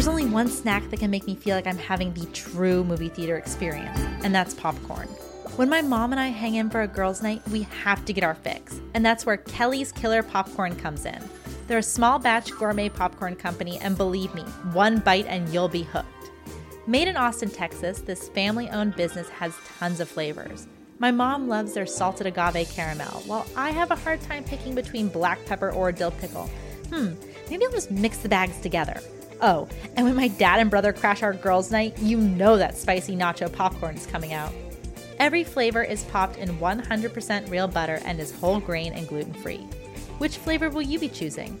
There's only one snack that can make me feel like I'm having the true movie theater experience, and that's popcorn. When my mom and I hang in for a girls' night, we have to get our fix, and that's where Kelly's Killer Popcorn comes in. They're a small batch gourmet popcorn company, and believe me, one bite and you'll be hooked. Made in Austin, Texas, this family owned business has tons of flavors. My mom loves their salted agave caramel, while I have a hard time picking between black pepper or dill pickle. Hmm, maybe I'll just mix the bags together. Oh, and when my dad and brother crash our girls' night, you know that spicy nacho popcorn is coming out. Every flavor is popped in 100% real butter and is whole grain and gluten free. Which flavor will you be choosing?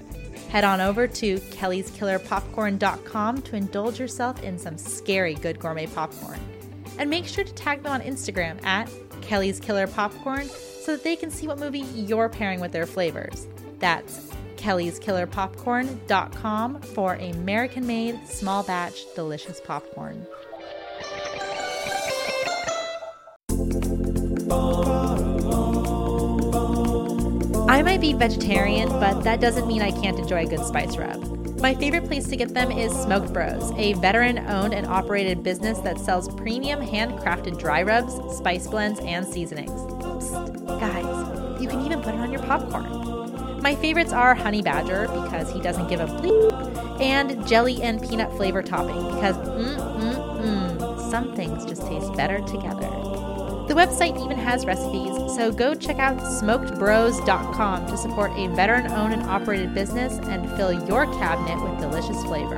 Head on over to kellyskillerpopcorn.com to indulge yourself in some scary good gourmet popcorn. And make sure to tag them on Instagram at Kelly's Killer Popcorn so that they can see what movie you're pairing with their flavors. That's kellyskillerpopcorn.com for American made, small batch, delicious popcorn. I might be vegetarian, but that doesn't mean I can't enjoy a good spice rub. My favorite place to get them is Smoked Bros, a veteran owned and operated business that sells premium handcrafted dry rubs, spice blends, and seasonings. Psst, guys, you can even put it on your popcorn. My favorites are Honey Badger because he doesn't give a bleep, and jelly and peanut flavor topping because mm mm mm, some things just taste better together. The website even has recipes, so go check out smokedbros.com to support a veteran owned and operated business and fill your cabinet with delicious flavor.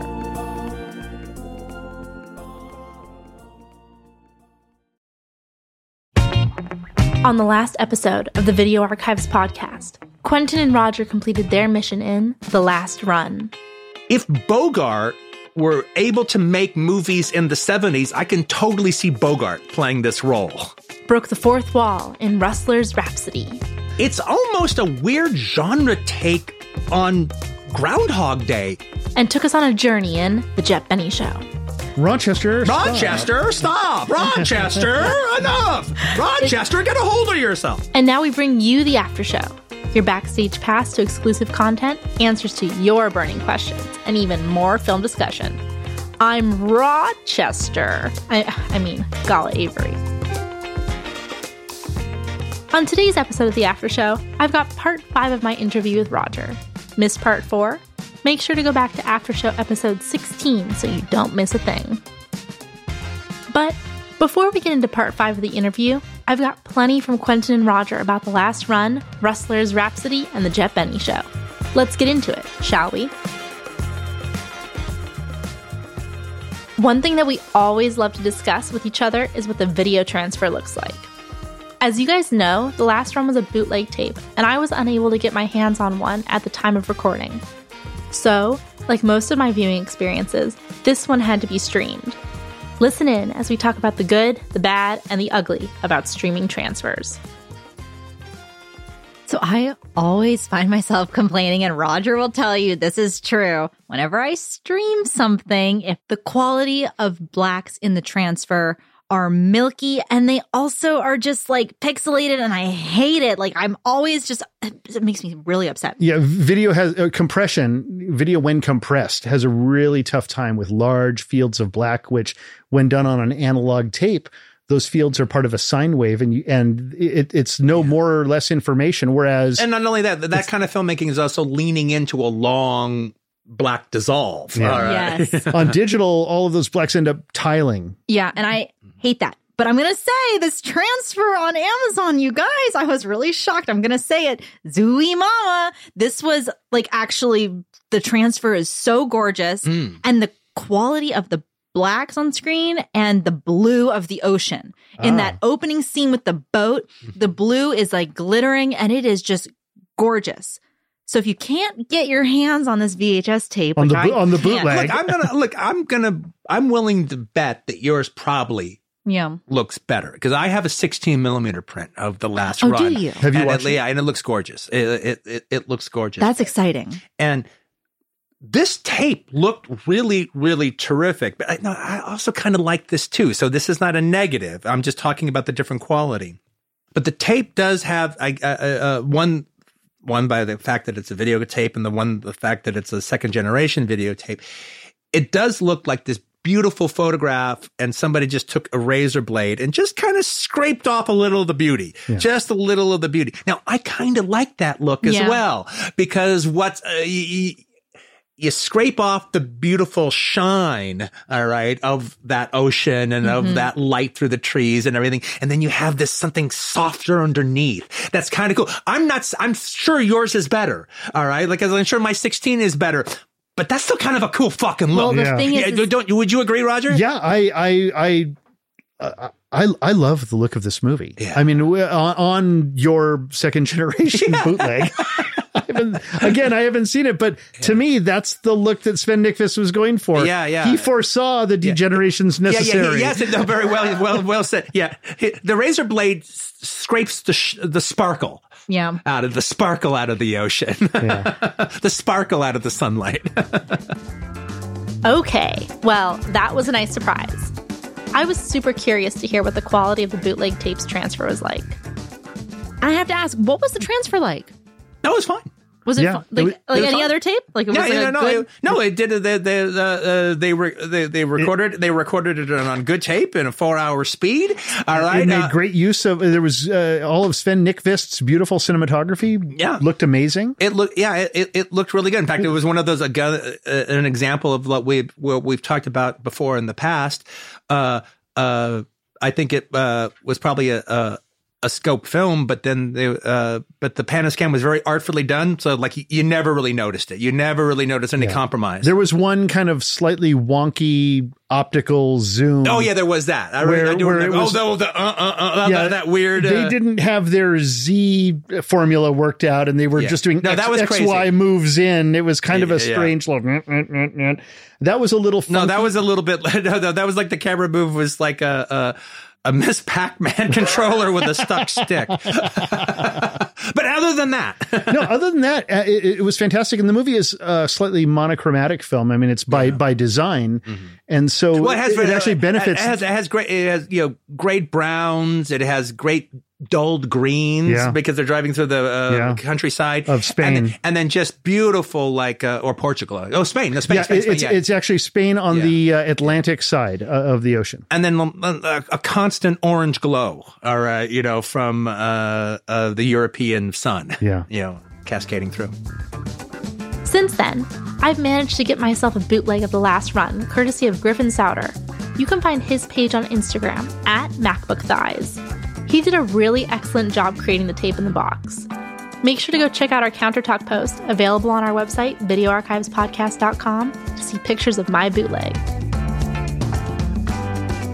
On the last episode of the Video Archives podcast, Quentin and Roger completed their mission in The Last Run. If Bogart were able to make movies in the 70s, I can totally see Bogart playing this role. Broke the fourth wall in Rustler's Rhapsody. It's almost a weird genre take on Groundhog Day. And took us on a journey in The Jet Benny Show. Rochester. Rochester, stop! Rochester, enough! Rochester, get a hold of yourself! And now we bring you the after show. Your backstage pass to exclusive content, answers to your burning questions, and even more film discussion. I'm Rochester. I, I mean, Gala Avery. On today's episode of the After Show, I've got part five of my interview with Roger. Missed part four? Make sure to go back to After Show episode 16 so you don't miss a thing. But before we get into part five of the interview, I've got plenty from Quentin and Roger about the last run, Rustler's Rhapsody, and the Jet Benny Show. Let's get into it, shall we? One thing that we always love to discuss with each other is what the video transfer looks like. As you guys know, the last run was a bootleg tape, and I was unable to get my hands on one at the time of recording. So, like most of my viewing experiences, this one had to be streamed. Listen in as we talk about the good, the bad, and the ugly about streaming transfers. So I always find myself complaining, and Roger will tell you this is true. Whenever I stream something, if the quality of blacks in the transfer are milky and they also are just like pixelated and I hate it. Like I'm always just it makes me really upset. Yeah, video has uh, compression. Video when compressed has a really tough time with large fields of black which when done on an analog tape those fields are part of a sine wave and you, and it, it's no yeah. more or less information whereas and not only that that kind of filmmaking is also leaning into a long black dissolve. Yeah. Yes. On digital, all of those blacks end up tiling. Yeah. And I hate that. But I'm going to say this transfer on Amazon, you guys, I was really shocked. I'm going to say it. Zooey Mama. This was like actually the transfer is so gorgeous mm. and the quality of the blacks on screen and the blue of the ocean. In that ah. opening scene with the boat, the blue is like glittering and it is just gorgeous. So if you can't get your hands on this VHS tape on the I on the bootleg, look, I'm gonna look. I'm gonna. I'm willing to bet that yours probably yeah looks better because I have a 16 millimeter print of the last oh, run. Do you? Have you and watched it, it? Yeah, and it looks gorgeous. It, it it, it looks gorgeous. That's exciting. And this tape looked really, really terrific. But I, no, I also kind of like this too. So this is not a negative. I'm just talking about the different quality. But the tape does have uh, uh, uh, one one by the fact that it's a videotape and the one the fact that it's a second generation videotape it does look like this beautiful photograph and somebody just took a razor blade and just kind of scraped off a little of the beauty, Yeah. just a little of the beauty. Now, I kind of like that look as Yeah. well because what's, uh, you, you scrape off the beautiful shine, all right, of that ocean and Mm-hmm. of that light through the trees and everything. And then you have this something softer underneath. That's kind of cool. I'm not, I'm sure yours is better. All right. Like, I'm sure my 16 is better, but that's still kind of a cool fucking look. Well, the Yeah. thing is, Yeah, don't, would you agree, Roger? Yeah, I I I. Uh, I I love the look of this movie. Yeah. I mean, on, on your second generation bootleg. I again, I haven't seen it, but to me, that's the look that Sven Nykvist was going for. Yeah, yeah. He foresaw the degenerations Yeah, necessary. yeah, he- yes, no, very well, well, well said. Yeah, the razor blade scrapes the sh- the sparkle yeah. out of the sparkle out of the ocean, the sparkle out of the sunlight. Okay, well, that was a nice surprise. I was super curious to hear what the quality of the bootleg tapes transfer was like. I have to ask, what was the transfer like? that was fine. Was it Yeah, fun? it like, was- like it was any fun. other tape? Like it was No, like no, no, good- it, no. It did. They they uh, they re, they they recorded they recorded it on good tape in a four hour speed. All right, It made uh, great use of. There was uh, all of Sven Nykvist's beautiful cinematography. Yeah. looked amazing. It looked, yeah, it, it, it looked really good. In fact, it was one of those, uh, uh, an example of what we've, what we've talked about before in the past. Uh, uh, I think it, uh, was probably a, a, a scope film, but then they, uh, but the pan and scan was very artfully done. So like you, you never really noticed it. You never really noticed any compromise. There was one kind of slightly wonky optical zoom. oh yeah, there was that. I, re- Where- I do remember. was- oh, the, uh, uh, uh, Yeah, that, weird. They uh, didn't have their Z formula worked out, and they were Yeah. just doing No, X, that was X. Y moves in. It was kind of a Yeah, yeah. strange look. That was a little. No, that was a little bit. No, no, that was like the camera move was like a a, Miss Pac-Man controller with a stuck stick. but other than that, no. Other than that, uh, it, it was fantastic, and the movie is a slightly monochromatic film. I mean, it's by by design, and so Mm-hmm. well, it has it, actually benefits. It has, it has great. It has you know great browns. It has great dulled greens Yeah. because they're driving through the uh, Yeah. countryside Of Spain. and then, and then just beautiful like uh, or Portugal. Oh, Spain. No, Spain. yeah, Spain, it- Spain, it's yeah. it's actually Spain on Yeah. the uh, Atlantic side uh, of the ocean. and then uh, a constant orange glow, all right, you know, from uh, uh, the European sun, Yeah. you know, cascading through. Since then, I've managed to get myself a bootleg of The Last Run, courtesy of Griffin Souter. You can find his page on Instagram at MacBook Thighs. He did a really excellent job creating the tape in the box. Make sure to go check out our Countertalk post, available on our website, videoarchivespodcast.com, to see pictures of my bootleg.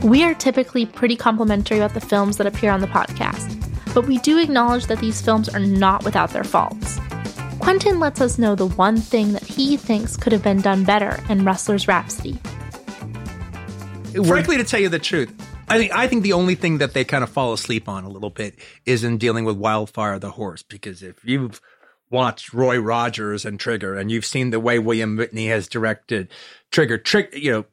We are typically pretty complimentary about the films that appear on the podcast, but we do acknowledge that these films are not without their faults. Quentin lets us know the one thing that he thinks could have been done better in Rustler's Rhapsody. Frankly, to tell you the truth, I think I think the only thing that they kind of fall asleep on a little bit is in dealing with Wildfire the horse. Because if you've watched Roy Rogers and Trigger, and you've seen the way William Witney has directed Trigger, Trig, you know.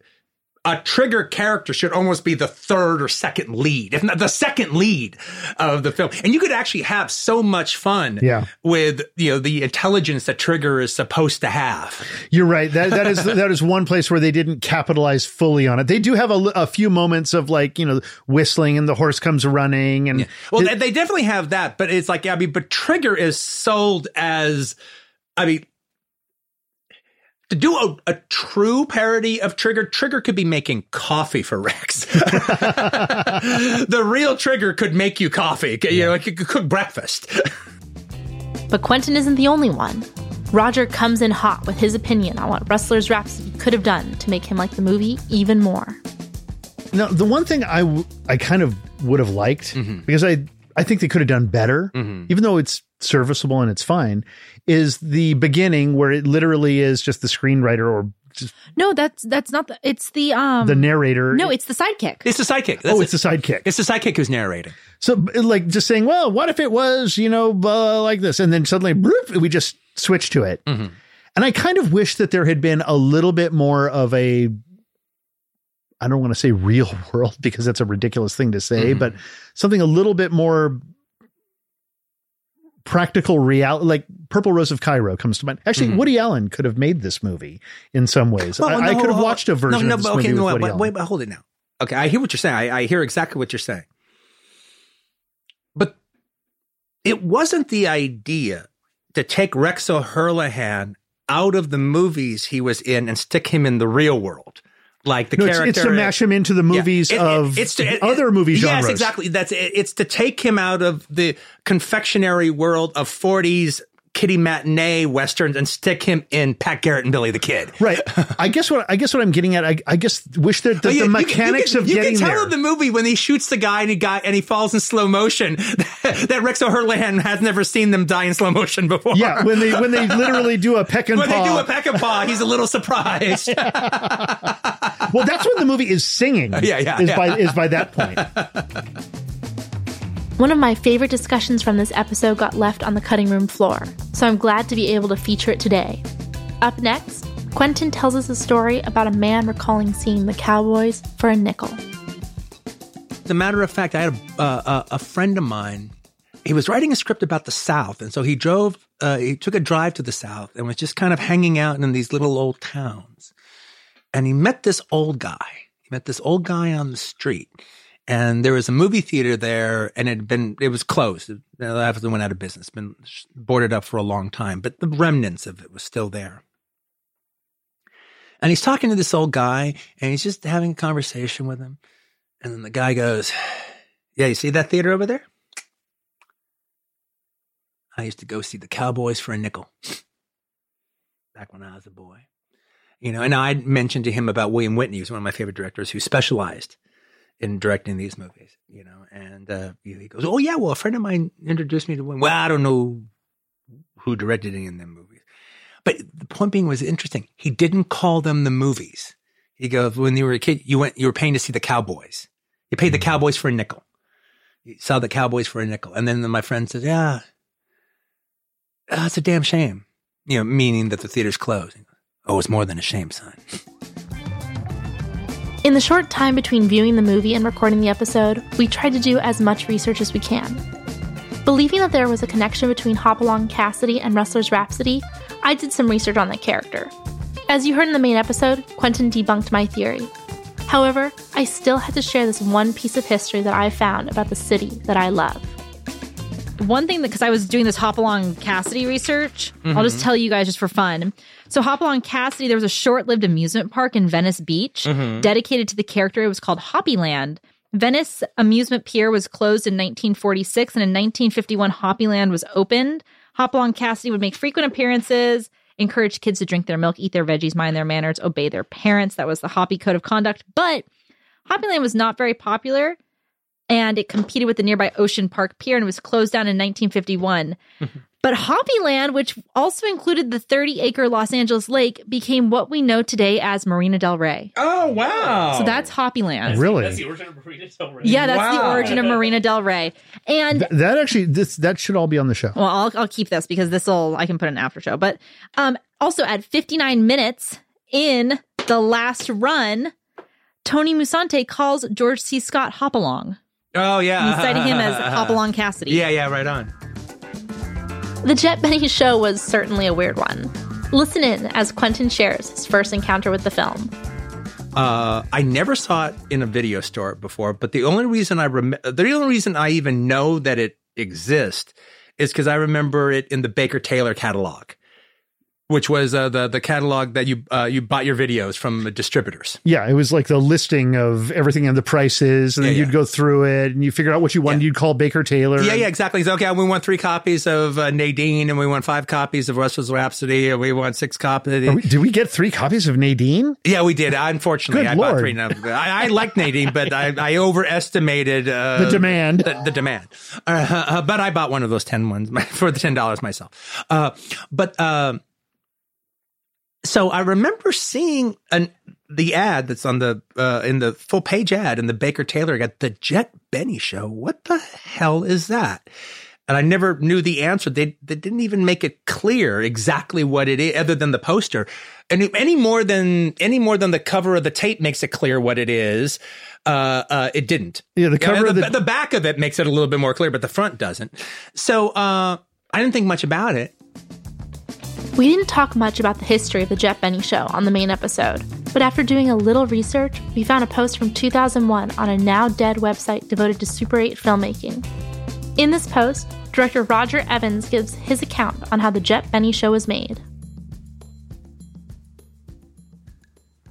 A trigger character should almost be the third or second lead, if not the second lead of the film. And you could actually have so much fun Yeah. with, you know, the intelligence that Trigger is supposed to have. You're right. That that is that is one place where they didn't capitalize fully on it. They do have a, a few moments of like you know whistling and the horse comes running and Well, they, they definitely have that, but it's like, I mean, but Trigger is sold as, I mean, to do a, a true parody of Trigger, Trigger could be making coffee for Rex. the real Trigger could make you coffee. You know, it could cook breakfast. But Quentin isn't the only one. Roger comes in hot with his opinion on what Rustler's Rhapsody could have done to make him like the movie even more. Now, the one thing I w- I kind of would have liked Mm-hmm. because I I think they could have done better, even though it's serviceable and it's fine, is the beginning where it literally is just the screenwriter or just No, that's that's not the. It's the um. the narrator. no, it's the sidekick. It's the sidekick. That's oh, it. it's the sidekick. It's the sidekick who's narrating. So, like, just saying, well, what if it was, you know, uh, like this, and then suddenly bloop, we just switch to it. Mm-hmm. And I kind of wish that there had been a little bit more of a. I don't want to say real world because that's a ridiculous thing to say, Mm-hmm. but something a little bit more practical reality, like Purple Rose of Cairo comes to mind. Actually, Mm-hmm. Woody Allen could have made this movie in some ways. I, I could have watched a version of this movie with no, wait, Allen. wait, wait, hold it now. Okay, I hear what you're saying. I, I hear exactly what you're saying. But it wasn't the idea to take Rex O'Herlihan out of the movies he was in and stick him in the real world. Like the No, it's, character. it's to mash him into the movies It- it- of it's to- it- other movie genres. yes, exactly. That's it, it's to take him out of the confectionery world of 40s kitty matinee westerns and stick him in Pat Garrett and Billy the Kid. Right. I guess what I guess what I'm getting at. I, I guess wish that the, Oh, yeah, the you can- mechanics you can, of you getting can tell there. in the movie when he shoots the guy and he got and he falls in slow motion that Rex O'Herlihan has never seen them die in slow motion before. yeah, when they when they literally do a peck and when paw. they do a Peckinpah, he's a little surprised. well, that's when the movie is singing. Yeah, yeah, Is yeah. by is by that point. One of my favorite discussions from this episode got left on the cutting room floor, so I'm glad to be able to feature it today. Up next, Quentin tells us a story about a man recalling seeing the Cowboys for a nickel. As a matter of fact, I had a, uh, a friend of mine. He was writing a script about the South, and so he drove. Uh, he took a drive to the South and was just kind of hanging out in these little old towns. And he met this old guy. He met this old guy on the street, and there was a movie theater there, and it had been it was closed. It after went out of business, been boarded up for a long time, but the remnants of it was still there. And he's talking to this old guy, and he's just having a conversation with him. And then the guy goes, Yeah, you see that theater over there? I used to go see the Cowboys for a nickel back when I was a boy. You know, and I mentioned to him about William Witney, who's one of my favorite directors who specialized in directing these movies, you know. And uh, he goes, Oh, yeah, well, a friend of mine introduced me to William. Well, I don't know who directed any of them movies. But the point being was interesting. He didn't call them the movies. He goes, when you were a kid, you went, you were paying to see the Cowboys. You paid the Cowboys for a nickel. You saw the Cowboys for a nickel. And then my friend says, yeah, it's a damn shame. You know, meaning that the theater's closed. Oh, it's more than a shame, son. In the short time between viewing the movie and recording the episode, we tried to do as much research as we can. Believing that there was a connection between Hopalong Cassidy and Rustler's Rhapsody, I did some research on the character. As you heard in the main episode, Quentin debunked my theory. However, I still had to share this one piece of history that I found about the city that I love. One thing that because I was doing this Hopalong Cassidy research, I'll Mm-hmm. just tell you guys just for fun. So Hopalong Cassidy, there was a short-lived amusement park in Venice Beach Mm-hmm. dedicated to the character. It was called Hoppyland. Venice Amusement Pier was closed in 1946, and in 1951, Hoppyland was opened. Hopalong Cassidy would make frequent appearances, encourage kids to drink their milk, eat their veggies, mind their manners, obey their parents. That was the Hoppy Code of Conduct. But Hoppyland was not very popular and it competed with the nearby Ocean Park Pier and was closed down in 1951. but Hoppyland, which also included the 30 acre Los Angeles lake, became what we know today as Marina Del Rey. Oh, wow. So that's Hoppyland. Really? That's the origin of Marina Del Rey. Yeah, that's the origin of Marina Del Rey. And Th- that actually this that should all be on the show. well, I'll, I'll keep this because this will I can put an after show. But um, also at 59 minutes in the last run, Tony Musante calls George C. Scott Hopalong. Oh, yeah. He's citing him as Hopalong Cassidy. Yeah, yeah, right on. The Jet Benny show was certainly a weird one. Listen in as Quentin shares his first encounter with the film. Uh, I never saw it in a video store before, but the only reason I rem- the only reason I even know that it exists is because I remember it in the Baker Taylor catalog, which was uh, the the catalog that you uh, you bought your videos from the distributors. Yeah, it was like the listing of everything and the prices, and then Yeah, you'd yeah. go through it and you figure out what you wanted. Yeah. You'd call Baker Taylor. Yeah, and- yeah, exactly. So, okay, we want three copies of uh, Nadine, and we want five copies of Rustler's Rhapsody, and we want six copies. We- did we get three copies of Nadine? yeah, we did. Unfortunately, Good I bought three. No, I, I like Nadine, but I, I overestimated uh, The demand. The, the demand. Uh, uh, but I bought one of those ten ones for the ten dollars myself. Uh, but uh, so I remember seeing an the ad that's on the uh, in the full page ad in the Baker Taylor got the Jet Benny show. What the hell is that? And I never knew the answer. They they didn't even make it clear exactly what it is, other than the poster, and any more than any more than the cover of the tape makes it clear what it is. Uh, uh, it didn't. Yeah, the cover the, of the- the back of it makes it a little bit more clear, but the front doesn't. So, uh, I didn't think much about it. We didn't talk much about the history of the Jet Benny show on the main episode, but after doing a little research, we found a post from 2001 on a now dead website devoted to Super 8 filmmaking. In this post, director Roger Evans gives his account on how the Jet Benny show was made.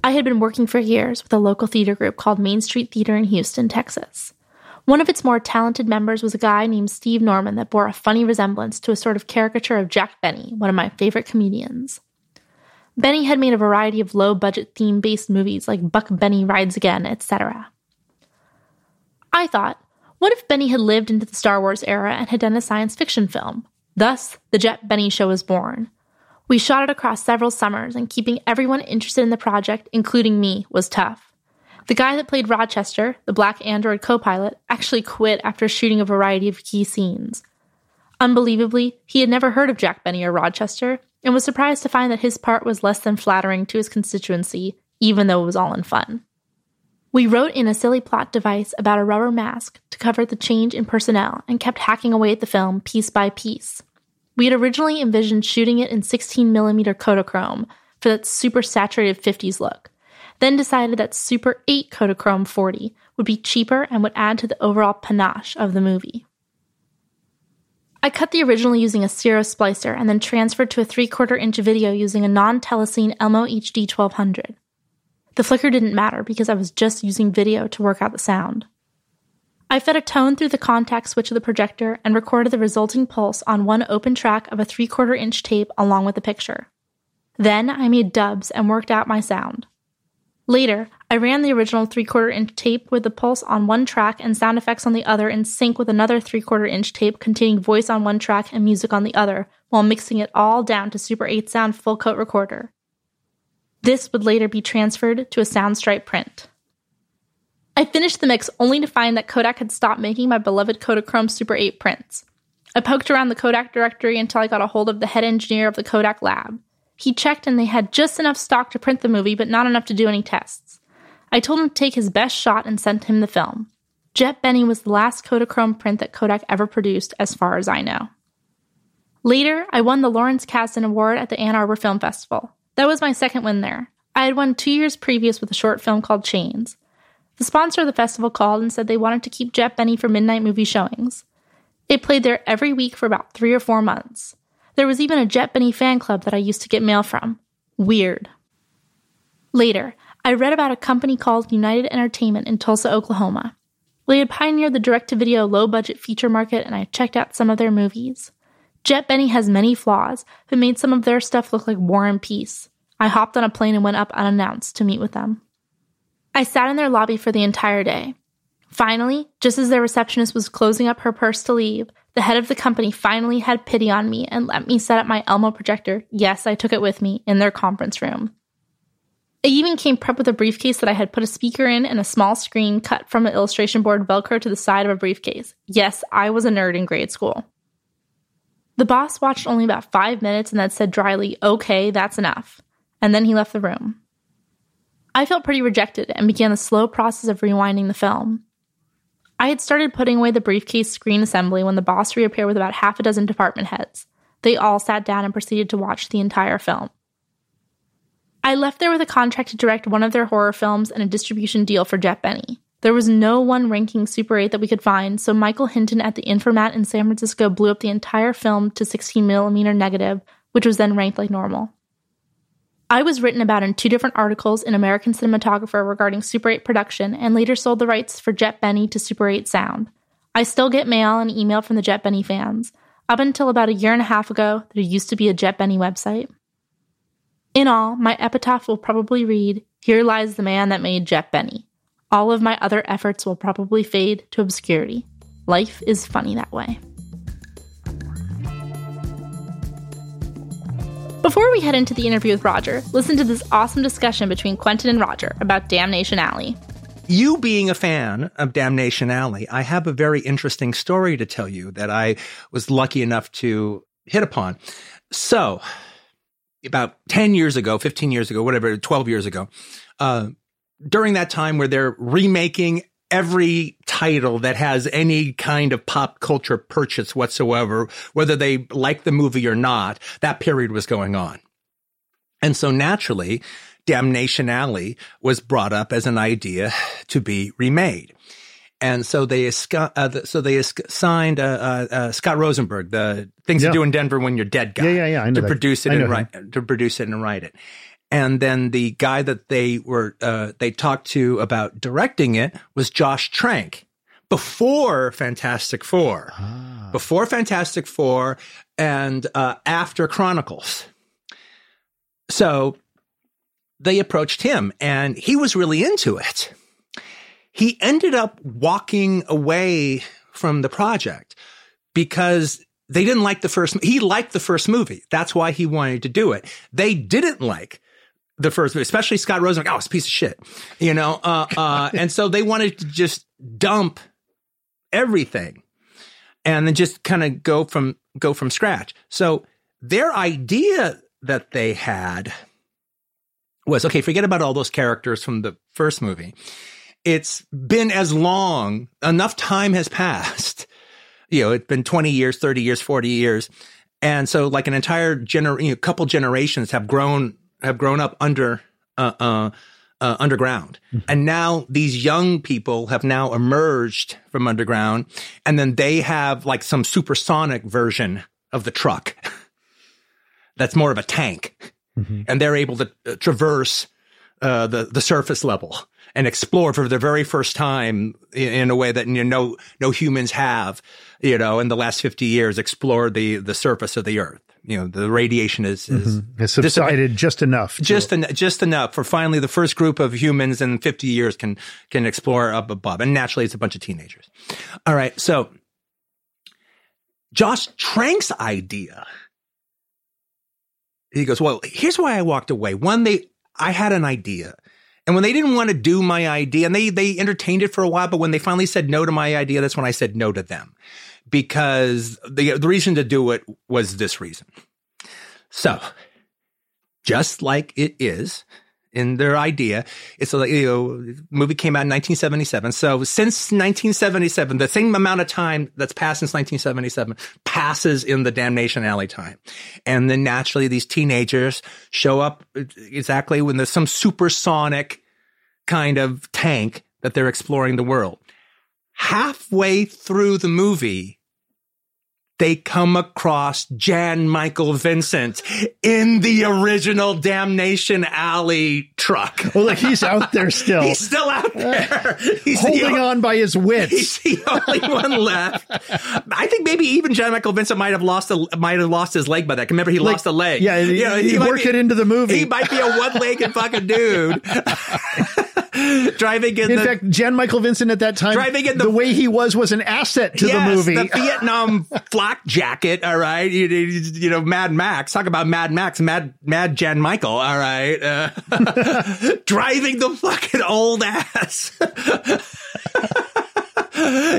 I had been working for years with a local theater group called Main Street Theater in Houston, Texas. One of its more talented members was a guy named Steve Norman that bore a funny resemblance to a sort of caricature of Jack Benny, one of my favorite comedians. Benny had made a variety of low budget theme based movies like Buck Benny Rides Again, etc. I thought, what if Benny had lived into the Star Wars era and had done a science fiction film? Thus, the Jet Benny show was born. We shot it across several summers, and keeping everyone interested in the project, including me, was tough. The guy that played Rochester, the black android co pilot, actually quit after shooting a variety of key scenes. Unbelievably, he had never heard of Jack Benny or Rochester, and was surprised to find that his part was less than flattering to his constituency, even though it was all in fun. We wrote in a silly plot device about a rubber mask to cover the change in personnel and kept hacking away at the film piece by piece. We had originally envisioned shooting it in 16mm Kodachrome for that super saturated 50s look, then decided that Super 8 Kodachrome 40 would be cheaper and would add to the overall panache of the movie. I cut the original using a Sero splicer and then transferred to a 3 quarter inch video using a non telecine Elmo HD 1200. The flicker didn't matter because I was just using video to work out the sound. I fed a tone through the contact switch of the projector and recorded the resulting pulse on one open track of a 3 quarter inch tape along with the picture. Then I made dubs and worked out my sound. Later, I ran the original 3 quarter inch tape with the pulse on one track and sound effects on the other in sync with another 3 quarter inch tape containing voice on one track and music on the other, while mixing it all down to Super 8 Sound full coat recorder. This would later be transferred to a Soundstripe print. I finished the mix only to find that Kodak had stopped making my beloved Kodachrome Super 8 prints. I poked around the Kodak directory until I got a hold of the head engineer of the Kodak lab. He checked and they had just enough stock to print the movie, but not enough to do any tests. I told him to take his best shot and sent him the film. Jet Benny was the last Kodachrome print that Kodak ever produced, as far as I know. Later, I won the Lawrence Kasdan Award at the Ann Arbor Film Festival. That was my second win there. I had won two years previous with a short film called Chains. The sponsor of the festival called and said they wanted to keep Jet Benny for midnight movie showings. It played there every week for about three or four months. There was even a Jet Benny fan club that I used to get mail from. Weird. Later, I read about a company called United Entertainment in Tulsa, Oklahoma. They had pioneered the direct to video low budget feature market, and I checked out some of their movies. Jet Benny has many flaws, but made some of their stuff look like War and Peace. I hopped on a plane and went up unannounced to meet with them. I sat in their lobby for the entire day. Finally, just as their receptionist was closing up her purse to leave, the head of the company finally had pity on me and let me set up my Elmo projector. Yes, I took it with me in their conference room. I even came prepped with a briefcase that I had put a speaker in and a small screen cut from an illustration board Velcro to the side of a briefcase. Yes, I was a nerd in grade school. The boss watched only about five minutes and then said dryly, Okay, that's enough. And then he left the room. I felt pretty rejected and began the slow process of rewinding the film. I had started putting away the briefcase screen assembly when the boss reappeared with about half a dozen department heads. They all sat down and proceeded to watch the entire film. I left there with a contract to direct one of their horror films and a distribution deal for Jet Benny. There was no one ranking Super 8 that we could find, so Michael Hinton at the Informant in San Francisco blew up the entire film to 16mm negative, which was then ranked like normal. I was written about in two different articles in American Cinematographer regarding Super 8 production and later sold the rights for Jet Benny to Super 8 Sound. I still get mail and email from the Jet Benny fans. Up until about a year and a half ago, there used to be a Jet Benny website. In all, my epitaph will probably read Here lies the man that made Jet Benny. All of my other efforts will probably fade to obscurity. Life is funny that way. Before we head into the interview with Roger, listen to this awesome discussion between Quentin and Roger about Damnation Alley. You being a fan of Damnation Alley, I have a very interesting story to tell you that I was lucky enough to hit upon. So, about 10 years ago, 15 years ago, whatever, 12 years ago, uh, during that time where they're remaking every title that has any kind of pop culture purchase whatsoever, whether they like the movie or not, that period was going on. And so naturally, Damnation Alley was brought up as an idea to be remade. And so they uh, so they signed uh, uh, uh, Scott Rosenberg, the things Yeah. to do in Denver when you're dead guy, Yeah, yeah, yeah, to that. produce it I and write to produce it and write it. And then the guy that they were uh, they talked to about directing it was Josh Trank before Fantastic Four, Ah. before Fantastic Four, and uh, after Chronicles. So they approached him, and he was really into it. He ended up walking away from the project because they didn't like the first. He liked the first movie. That's why he wanted to do it. They didn't like the first movie, especially Scott Rosenberg. Oh, it's a piece of shit, you know. Uh, uh, and so they wanted to just dump everything and then just kind of go from go from scratch. So their idea that they had was okay. Forget about all those characters from the first movie. It's been as long enough time has passed. You know, it's been twenty years, thirty years, forty years, and so like an entire gener, you know, couple generations have grown have grown up under uh, uh, uh, underground, and now these young people have now emerged from underground, and then they have like some supersonic version of the truck. That's more of a tank, and they're able to uh, traverse uh, the the surface level and explore for the very first time in, in a way that you know no no humans have, you know, in the last fifty years explored the the surface of the Earth. You know, the radiation is, is mm-hmm. It subsided just enough. just en- just enough for finally the first group of humans in 50 years can can explore up above. And naturally it's a bunch of teenagers. All right so josh trank's idea. He goes well here's why i walked away. One they i had an idea. And when they didn't want to do my idea and they they entertained it for a while but when they finally said no to my idea that's when i said no to them because the the reason to do it was this reason so just like it is in their idea. It's like, you know, movie came out in 1977. So since 1977, the same amount of time that's passed since 1977 passes in the Damnation Alley time. And then naturally these teenagers show up exactly when there's some supersonic kind of tank that they're exploring the world. Halfway through the movie, they come across Jan Michael Vincent in the original Damnation Alley truck. oh, like he's out there still, He's still out there. He's the holding o- on by his wits. He's the only one left. I think maybe even Jan Michael Vincent might have lost a might have lost his leg by that. Remember, he Like, lost a leg. Yeah, You know, he you might work be- it into the movie. He might be a one-legged fucking dude driving in, in the fact, Jan Michael Vincent at that time, Driving in the- the way he was was an asset to yes, the movie. the Vietnam flak jacket. All right, you, you- you know, Mad Max. Talk about Mad Max, Mad Mad Jan Michael. All right, uh, driving the fucking old ass.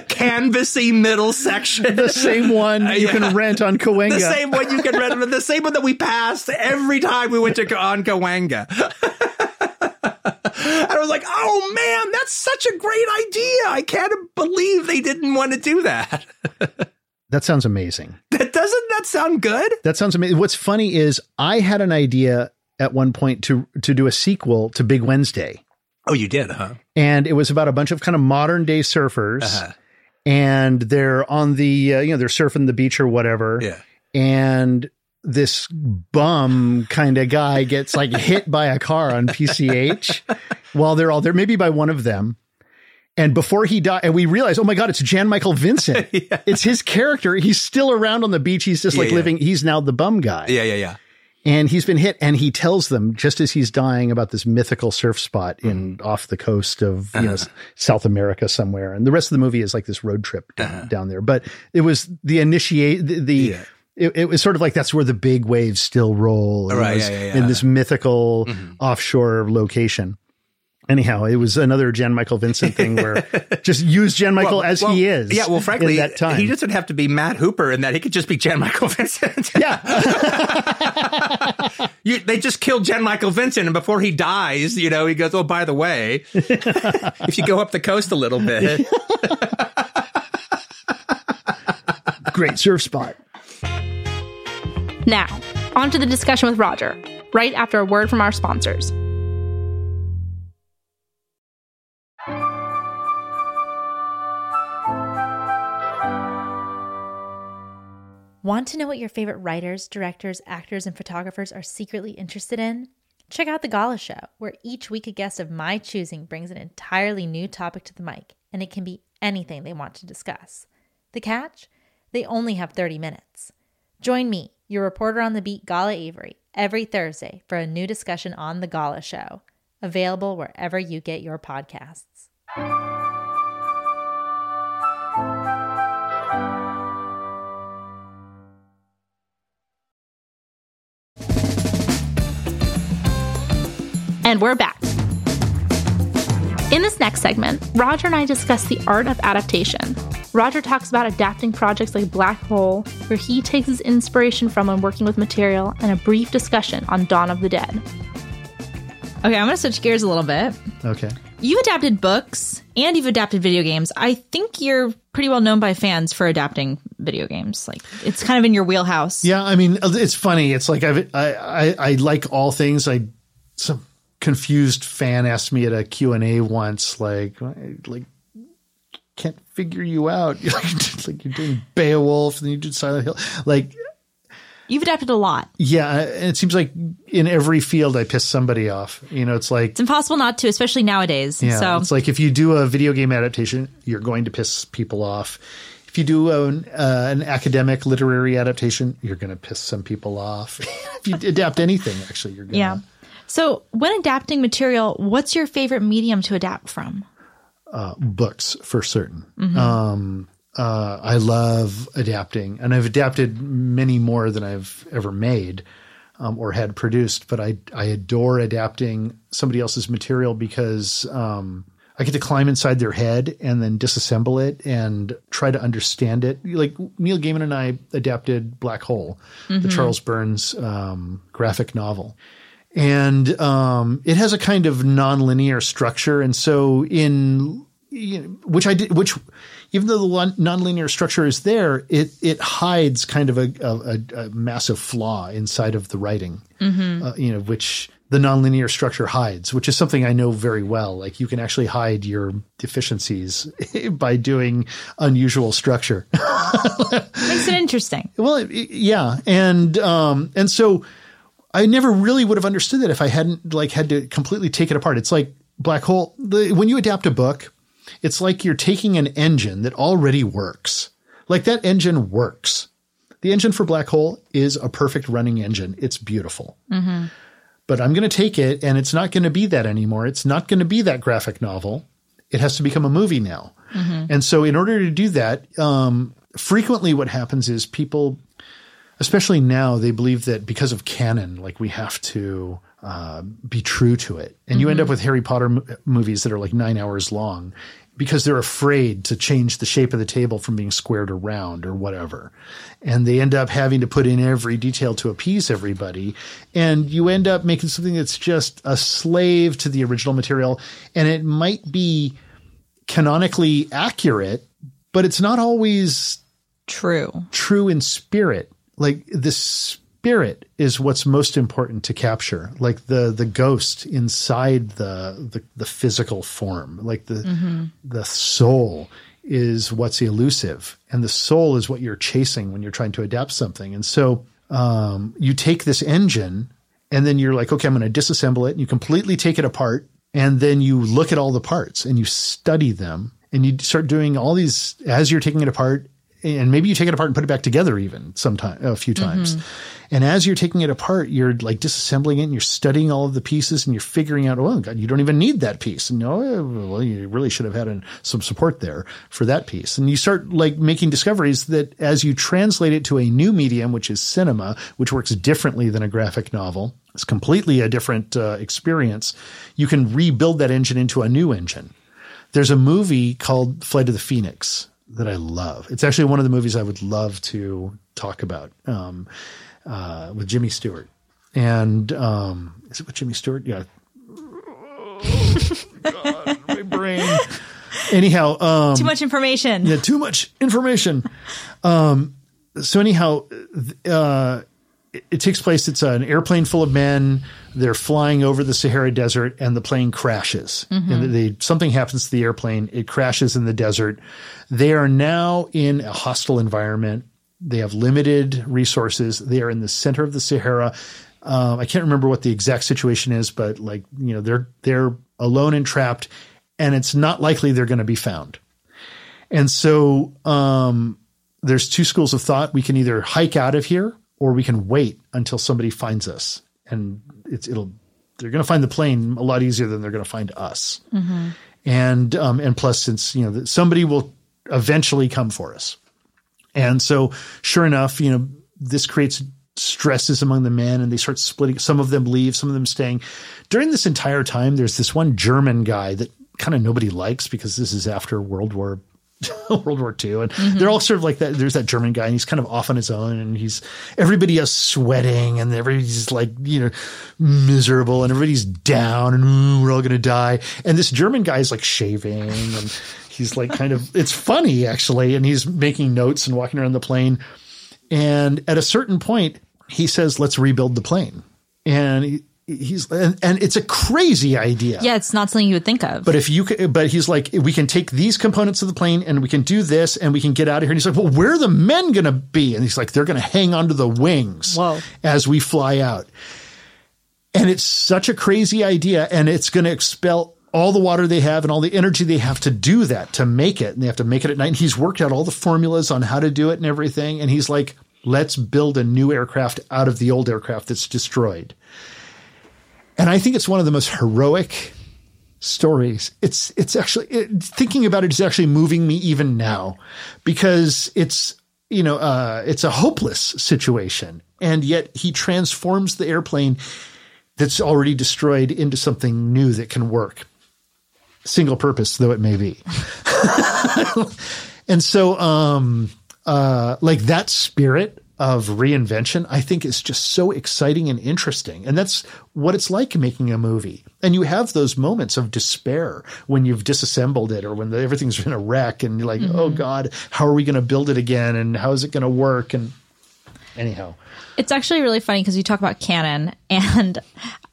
Canvassy middle section. the same one you Yeah. can rent on Cahuenga. The same one you can rent, the same one that we passed every time we went to on Cahuenga. and I was like, oh man, that's such a great idea. I can't believe they didn't want to do that. That sounds amazing. That doesn't that sound good? That sounds amazing. What's funny is I had an idea at one point to to do a sequel to Big Wednesday, Oh, you did, huh? and it was about a bunch of kind of modern day surfers, Uh-huh. and they're on the uh, you know they're surfing the beach or whatever, Yeah. and this bum kind of guy gets like hit by a car on PCH while they're all there, maybe by one of them. And before he died, and we realize, oh my God, it's Jan Michael Vincent. It's his character. He's still around on the beach. He's just Yeah, like yeah. living, he's now the bum guy. Yeah, yeah, yeah. And he's been hit and he tells them just as he's dying about this mythical surf spot in mm-hmm. off the coast of, you know, uh-huh. South America somewhere. And the rest of the movie is like this road trip down, down there. But it was the initiate, the, the Yeah. It, it was sort of like that's where the big waves still roll. Right, was yeah, yeah, In this mythical Mhm. offshore location. Anyhow, it was another Jan Michael Vincent thing where just use Jan Michael Well, as well, he is. Yeah, well, frankly, that time. he doesn't have to be Matt Hooper in that he could just be Jan Michael Vincent. yeah, you, they just killed Jan Michael Vincent, and before he dies, you know, he goes, "Oh, by the way, if you go up the coast a little bit, great surf spot. Now, on to the discussion with Roger, right after a word from our sponsors. Want to know what your favorite writers, directors, actors, and photographers are secretly interested in? Check out The Gala Show, where each week a guest of my choosing brings an entirely new topic to the mic, and it can be anything they want to discuss. The catch? They only have 30 minutes. Join me, your reporter on the beat, Gala Avery, every Thursday for a new discussion on The Gala Show, available wherever you get your podcasts. And we're back. In this next segment, Roger and I discuss the art of adaptation. Roger talks about adapting projects like Black Hole, where he takes his inspiration from when working with material, and a brief discussion on Dawn of the Dead. Okay, I'm going to switch gears a little bit. Okay. You've adapted books and you've adapted video games. I think you're pretty well known by fans for adapting video games. Like it's kind of in your wheelhouse. Yeah, I mean, it's funny. It's like I've, I, I, I like all things. I some confused fan asked me at a Q and A once, like, like can't figure you out. like, like you're doing Beowulf, and then you did Silent Hill. Like, You've adapted a lot. yeah, and it seems like in every field I piss somebody off. You know, it's like It's impossible not to, especially nowadays. Yeah, so it's like if you do a video game adaptation, you're going to piss people off. If you do an, uh, an academic literary adaptation, you're going to piss some people off. if you adapt anything, actually, you're going to. yeah. So when adapting material, what's your favorite medium to adapt from? Books for certain. Um, uh, I love adapting, and I've adapted many more than I've ever made um, or had produced. But I I adore adapting somebody else's material because um, I get to climb inside their head and then disassemble it and try to understand it. Like Neil Gaiman and I adapted Black Hole, the Charles Burns um, graphic novel and um, it has a kind of nonlinear structure. And so, in you know, which I did, which even though the nonlinear structure is there, it it hides kind of a, a, a massive flaw inside of the writing. Uh, you know, which the nonlinear structure hides, which is something I know very well. Like you can actually hide your deficiencies by doing unusual structure. Makes it interesting. Well, yeah, and um, and so I never really would have understood that if I hadn't like had to completely take it apart. It's like black hole. The, when you adapt a book, it's like you're taking an engine that already works. Like that engine works. The engine for black hole is a perfect running engine. It's beautiful. But I'm going to take it, and it's not going to be that anymore. It's not going to be that graphic novel. It has to become a movie now. And so, in order to do that, um, frequently what happens is people especially now they believe that because of canon like we have to uh, be true to it. And you end up with harry potter m- movies that are like nine hours long because they're afraid to change the shape of the table from being squared or round or whatever. And they end up having to put in every detail to appease everybody. And you end up making something that's just a slave to the original material. And it might be canonically accurate but it's not always True. true in spirit. Like the spirit is what's most important to capture. Like the the ghost inside the the, the physical form. Like the the soul is what's elusive, and the soul is what you're chasing when you're trying to adapt something. And so um, you take this engine, and then you're like, okay, I'm going to disassemble it. And you completely take it apart, and then you look at all the parts and you study them, and you start doing all these as you're taking it apart and maybe you take it apart and put it back together even sometime a few times. And as you're taking it apart, you're like disassembling it and you're studying all of the pieces and you're figuring out, oh God, you don't even need that piece. And no, well, you really should have had an, some support there for that piece. And you start like making discoveries that as you translate it to a new medium, which is cinema, which works differently than a graphic novel, it's completely a different uh, experience. You can rebuild that engine into a new engine. There's a movie called Flight of the Phoenix that I love. It's actually one of the movies I would love to talk about um, uh, with Jimmy Stewart. And um, is it with Jimmy Stewart? Yeah. God, my brain. Anyhow, um, Too much information. yeah, too much information. Um, so anyhow, uh, it, takes place. It's an airplane full of men. They're flying over the Sahara Desert, and the plane crashes. And they, something happens to the airplane. It crashes in the desert. They are now in a hostile environment. They have limited resources. They are in the center of the Sahara. Um, I can't remember what the exact situation is, but like you know, they're they're alone and trapped, and it's not likely they're going to be found. And so um, there's two schools of thought. We can either hike out of here or we can wait until somebody finds us. And it's, it'll, they're going to find the plane a lot easier than they're going to find us. And, um, and plus, since, you know, somebody will eventually come for us. And so, sure enough, you know, this creates stresses among the men and they start splitting. Some of them leave, some of them staying. During this entire time, there's this one German guy that kind of nobody likes because this is after World War World War II. And they're all sort of like that. There's that German guy and he's kind of off on his own and he's, everybody is sweating and everybody's like, you know, miserable and everybody's down and "Ooh, we're all to die. And this German guy is like shaving and he's like kind of, it's funny actually. And he's making notes and walking around the plane. And at a certain point, he says, let's rebuild the plane. And he, he's, and, and it's a crazy idea. Yeah, it's not something you would think of. But if you, but he's like, we can take these components of the plane and we can do this and we can get out of here. And he's like, well, where are the men going to be? And he's like, they're going to hang onto the wings Whoa. as we fly out. And it's such a crazy idea and it's going to expel all the water they have and all the energy they have to do that, to make it. And they have to make it at night. And he's worked out all the formulas on how to do it and everything. And he's like, let's build a new aircraft out of the old aircraft that's destroyed. And I think it's one of the most heroic stories. It's it's actually it, thinking about it is actually moving me even now because it's you know uh, it's a hopeless situation, and yet he transforms the airplane that's already destroyed into something new that can work, single purpose though it may be. and so, um, uh, like that spirit of reinvention, I think is just so exciting and interesting. And that's what it's like making a movie. And you have those moments of despair when you've disassembled it or when the, everything's been a wreck and you're like, mm-hmm. oh God, how are we going to build it again? And how is it going to work? And anyhow, It's actually really funny because you talk about canon, and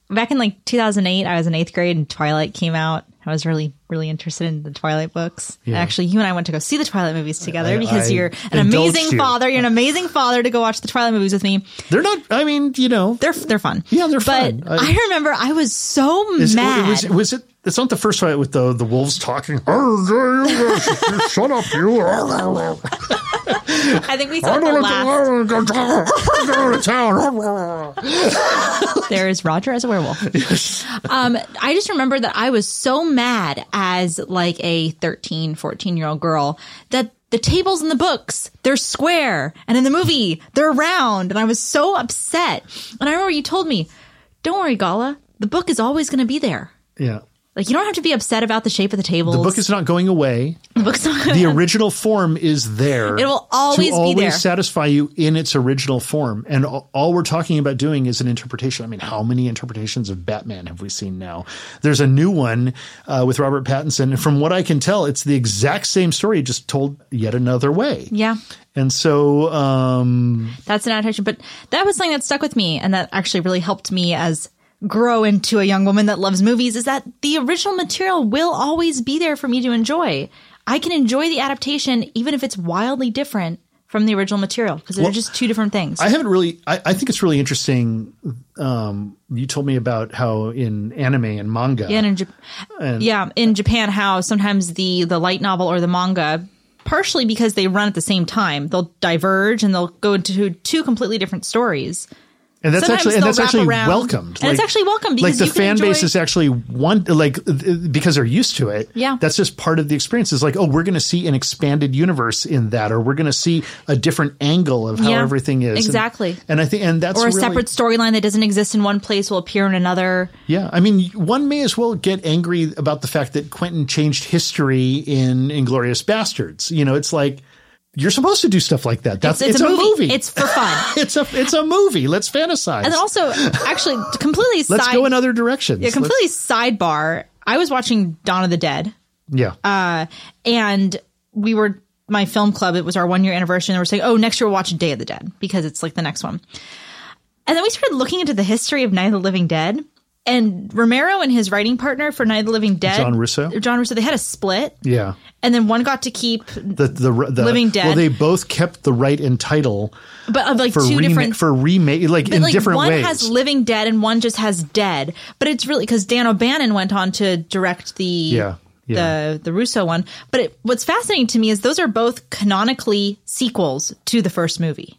back in like 2008, I was in eighth grade and Twilight came out. I was really, really interested in the Twilight books. Yeah. actually, you and I went to go see the Twilight movies together I- because I you're an amazing you. father. You're an amazing father to go watch the Twilight movies with me. they're not, I mean, you know, They're they're fun. Yeah, they're but fun. I- I, remember I was so Is- mad. Was, was it? It's not the first fight with the the wolves talking. Oh, shut up, you! I think we saw the last. Go to town. There is Roger as a werewolf. Um, I just remember that I was so mad as like a 13, 14 year old girl that the tables in the books, they're square and in the movie, they're round. And I was so upset. And I remember you told me, don't worry, Gala, the book is always going to be there. Yeah, Like you don't have to be upset about the shape of the tables. the book is not going away. the book's not going away. The original form is there. It will always to be always there. satisfy you in its original form. And all, all we're talking about doing is an interpretation. I mean, how many interpretations of Batman have we seen now? There's a new one uh, with Robert Pattinson, and from what I can tell, it's the exact same story, just told yet another way. Yeah. And so, um, That's an adaptation. But that was something that stuck with me and that actually really helped me as grow into a young woman that loves movies is that the original material will always be there for me to enjoy. I can enjoy the adaptation even if it's wildly different from the original material because they're Well, just two different things. I haven't really. I, I think it's really interesting. Um, you told me about how in anime and manga, yeah, and in Jap- yeah, in Japan, how sometimes the the light novel or the manga partially because they run at the same time. They'll diverge and they'll go into two completely different stories. And that's Sometimes actually and that's actually around- welcomed. and it's actually welcome because like the fan base is actually one like because they're used to it. Yeah. that's just part of the experience. It's like oh, we're going to see an expanded universe in that, or we're going to see a different angle of how Yeah, everything is. And- exactly. And, I think and that's Or a really, separate storyline that doesn't exist in one place will appear in another. Yeah, I mean, one may as well get angry about the fact that Quentin changed history in Inglourious Basterds. You know, it's like you're supposed to do stuff like that. That's It's, it's, a, movie. It's for fun. it's a it's a movie. Let's fantasize. and also, actually, completely Let's side, go in other directions. yeah, Let's- completely sidebar. I was watching Dawn of the Dead. yeah. uh, and we were my film club. It was our one year anniversary, and they were saying, "Oh, next year we'll watch Day of the Dead because it's like the next one." And then we started looking into the history of Night of the Living Dead. And Romero and his writing partner for Night of the Living Dead, John Russo? John Russo, they had a split, yeah. and then one got to keep, The, the the Living Dead. Well, they both kept the right and title but of like for two remake different for remake, like in like different one ways. has Living Dead and one just has Dead. But it's really because Dan O'Bannon went on to direct the Yeah, yeah. the the Russo one. But it, what's fascinating to me is those are both canonically sequels to the first movie.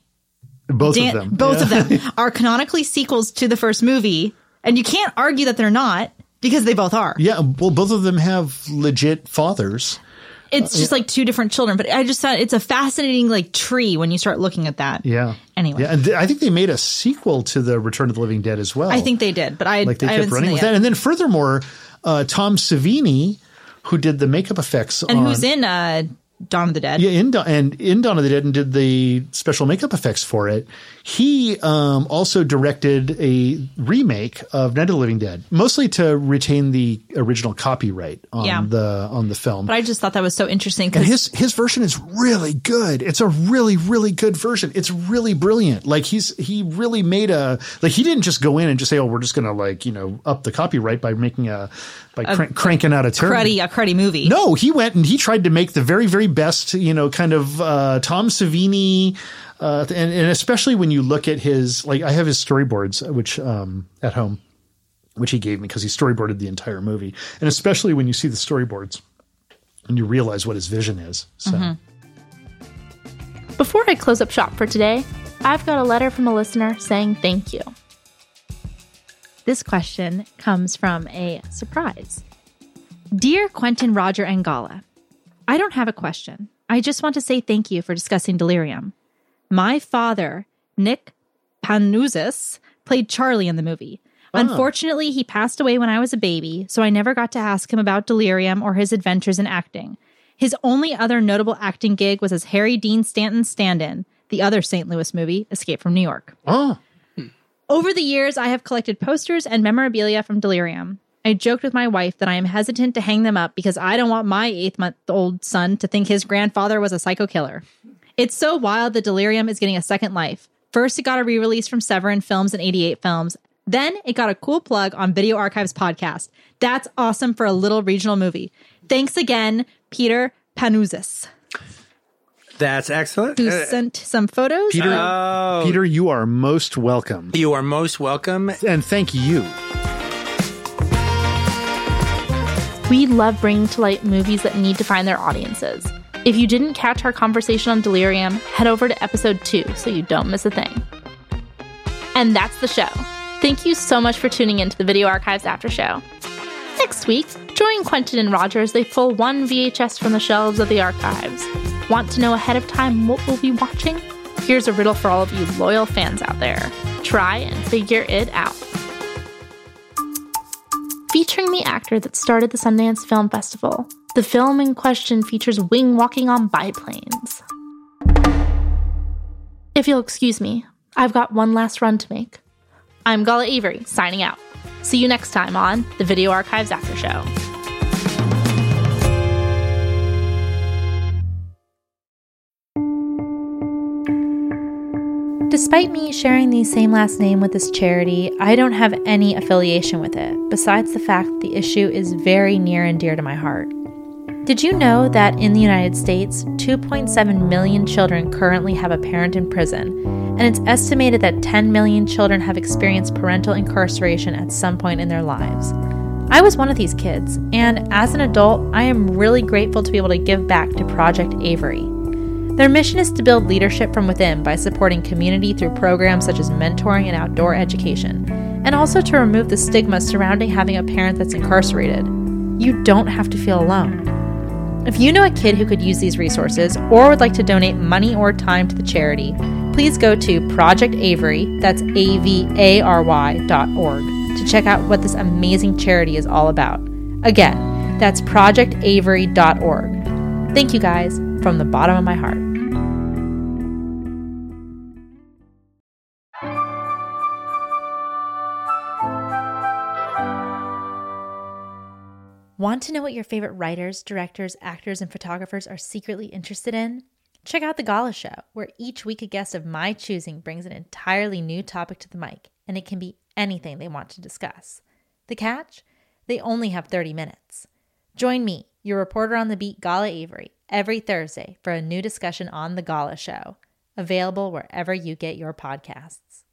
both Dan- of them. both Yeah. of them are canonically sequels to the first movie, and you can't argue that they're not because they both are. Yeah, well, both of them have legit fathers. It's just like two different children. But I just thought it's a fascinating like tree when you start looking at that. Yeah. Anyway. Yeah, and th- I think they made a sequel to the Return of the Living Dead as well. I think they did, but I, like they I kept running with that. And then furthermore, uh, Tom Savini, who did the makeup effects And on who's in uh, Dawn of the Dead? yeah in Da- and in Dawn of the Dead and did the special makeup effects for it. He um, also directed a remake of Night of the Living Dead, mostly to retain the original copyright on Yeah. the on the film. But I just thought that was so interesting And because his his version is really good. It's a really really good version. It's really brilliant. Like he's he really made a like he didn't just go in and just say, "Oh, we're just going to like, you know, up the copyright by making a by crank, cranking out a turn." cruddy a cruddy movie. No, he went and he tried to make the very very best, you know, kind of uh Tom Savini uh and, and especially when you look at his like I have his storyboards which um at home which he gave me because he storyboarded the entire movie. And especially when you see the storyboards and you realize what his vision is. So Before I close up shop for today, I've got a letter from a listener saying thank you. This question comes from a surprise. Dear Quentin Roger and Gala, I don't have a question. I just want to say thank you for discussing delirium. My father, Nick Panuzis, played Charlie in the movie. Oh. Unfortunately, he passed away when I was a baby, so I never got to ask him about delirium or his adventures in acting. His only other notable acting gig was as Harry Dean Stanton's stand in, the other St. Louis movie, Escape from New York. Oh, Over the years, I have collected posters and memorabilia from Delirium. I joked with my wife that I am hesitant to hang them up because I don't want my eight month old son to think his grandfather was a psycho killer. It's so wild that Delirium is getting a second life. First, it got a re release from Severin Films and 88 Films. Then it got a cool plug on Video Archives podcast. That's awesome for a little regional movie. Thanks again, Peter Panuzis, That's excellent. who Uh, sent some photos. Peter, oh, Peter, you are most welcome. you are most welcome. And thank you. We love bringing to light movies that need to find their audiences. If you didn't catch our conversation on Delirium, head over to episode 2 so you don't miss a thing. And that's the show. Thank you so much for tuning in to the Video Archives After Show. Next week, join Quentin and Roger as they pull one VHS from the shelves of the archives. Want to know ahead of time what we'll be watching? Here's a riddle for all of you loyal fans out there. Try and figure it out featuring the actor that started the Sundance Film Festival. The film in question features Wing walking on biplanes. If you'll excuse me, I've got one last run to make. I'm Gala Avary, signing out. See you next time on the Video Archives After Show. Despite me sharing the same last name with this charity, I don't have any affiliation with it, besides the fact the issue is very near and dear to my heart. Did you know that in the United States, 2.7 million children currently have a parent in prison, and it's estimated that 10 million children have experienced parental incarceration at some point in their lives? I was one of these kids, and as an adult, I am really grateful to be able to give back to Project Avary. Their mission is to build leadership from within by supporting community through programs such as mentoring and outdoor education, and also to remove the stigma surrounding having a parent that's incarcerated. You don't have to feel alone. If you know a kid who could use these resources or would like to donate money or time to the charity, please go to Project Avary, that's A V A R Y dot org, to check out what this amazing charity is all about. Again, that's projectavary.org. Thank you guys from the bottom of my heart. Want to know what your favorite writers, directors, actors, and photographers are secretly interested in? Check out The Gala Show, where each week a guest of my choosing brings an entirely new topic to the mic, and it can be anything they want to discuss. The catch? They only have 30 minutes. Join me, your reporter on the beat, Gala Avary, every Thursday for a new discussion on The Gala Show, available wherever you get your podcasts.